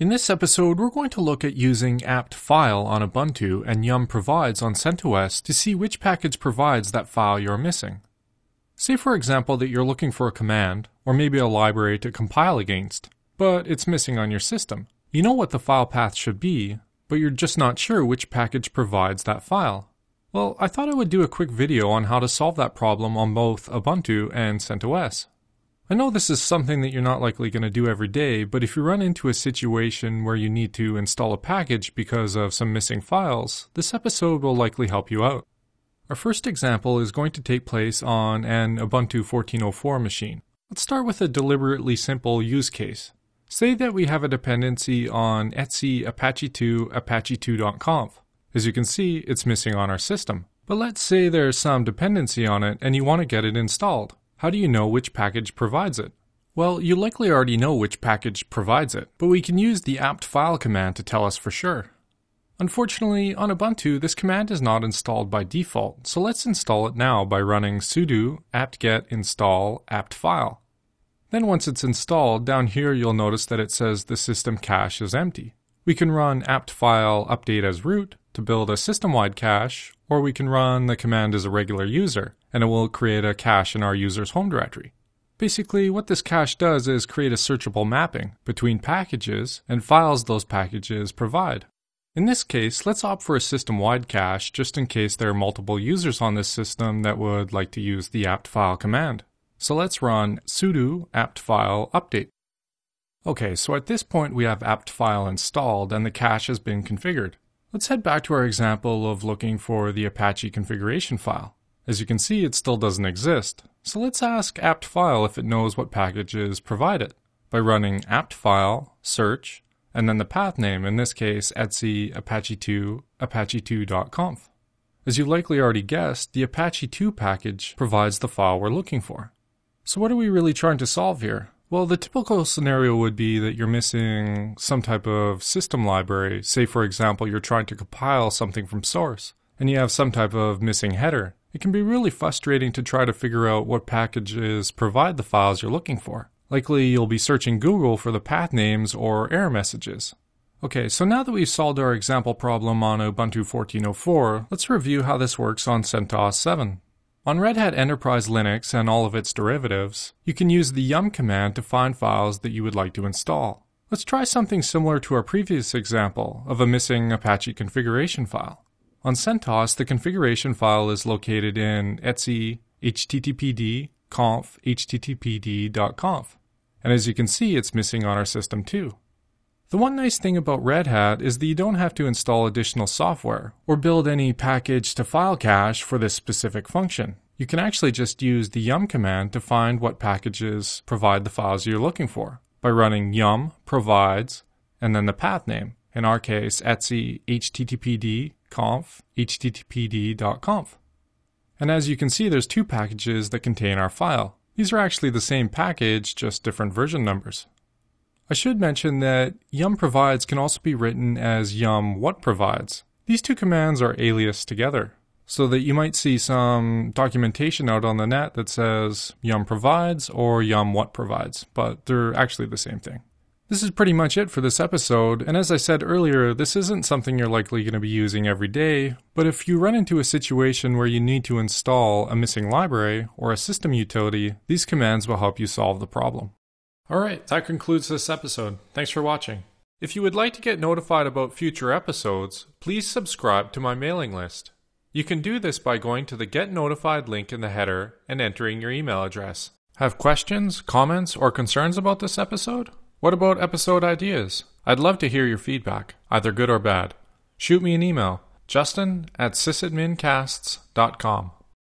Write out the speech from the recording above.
In this episode, we're going to look at using apt file on Ubuntu and yum provides on CentOS to see which package provides that file you're missing. Say, for example, that you're looking for a command, or maybe a library to compile against, but it's missing on your system. You know what the file path should be, but you're just not sure which package provides that file. Well, I thought I would do a quick video on how to solve that problem on both Ubuntu and CentOS. I know this is something that you're not likely going to do every day, but if you run into a situation where you need to install a package because of some missing files, this episode will likely help you out. Our first example is going to take place on an Ubuntu 14.04 machine. Let's start with a deliberately simple use case. Say that we have a dependency on etc apache2 apache2.conf. As you can see, it's missing on our system. But let's say there's some dependency on it and you want to get it installed. How do you know which package provides it? Well, you likely already know which package provides it, but we can use the apt file command to tell us for sure. Unfortunately, on Ubuntu, this command is not installed by default, so let's install it now by running sudo apt-get install apt-file. Then once it's installed, down here you'll notice that it says the system cache is empty. We can run apt-file update as root to build a system-wide cache, or we can run the command as a regular user, and it will create a cache in our user's home directory. Basically, what this cache does is create a searchable mapping between packages and files those packages provide. In this case, let's opt for a system-wide cache just in case there are multiple users on this system that would like to use the apt file command. So let's run sudo apt file update. Okay, so at this point we have apt file installed and the cache has been configured. Let's head back to our example of looking for the Apache configuration file. As you can see, it still doesn't exist. So let's ask apt file if it knows what packages provide it by running apt file search and then the path name, in this case etc apache2 apache2.conf. As you likely already guessed, the Apache 2 package provides the file we're looking for. So what are we really trying to solve here? Well, the typical scenario would be that you're missing some type of system library. Say, for example, you're trying to compile something from source, and you have some type of missing header. It can be really frustrating to try to figure out what packages provide the files you're looking for. Likely you'll be searching Google for the path names or error messages. Okay, so now that we've solved our example problem on Ubuntu 14.04, let's review how this works on CentOS 7. On Red Hat Enterprise Linux and all of its derivatives, you can use the yum command to find files that you would like to install. Let's try something similar to our previous example of a missing Apache configuration file. On CentOS, the configuration file is located in etc httpd conf httpd.conf. And as you can see, it's missing on our system too. The one nice thing about Red Hat is that you don't have to install additional software or build any package to file cache for this specific function. You can actually just use the yum command to find what packages provide the files you're looking for by running yum provides and then the path name. In our case, etc httpd conf httpd.conf. And as you can see, there's two packages that contain our file. These are actually the same package, just different version numbers. I should mention that yum provides can also be written as yum what provides. These two commands are aliased together, so that you might see some documentation out on the net that says yum provides or yum what provides, but they're actually the same thing. This is pretty much it for this episode, and as I said earlier, this isn't something you're likely going to be using every day, but if you run into a situation where you need to install a missing library or a system utility, these commands will help you solve the problem. Alright, that concludes this episode. Thanks for watching. If you would like to get notified about future episodes, please subscribe to my mailing list. You can do this by going to the Get Notified link in the header and entering your email address. Have questions, comments, or concerns about this episode? What about episode ideas? I'd love to hear your feedback, either good or bad. Shoot me an email, justin at sysadmincasts.com.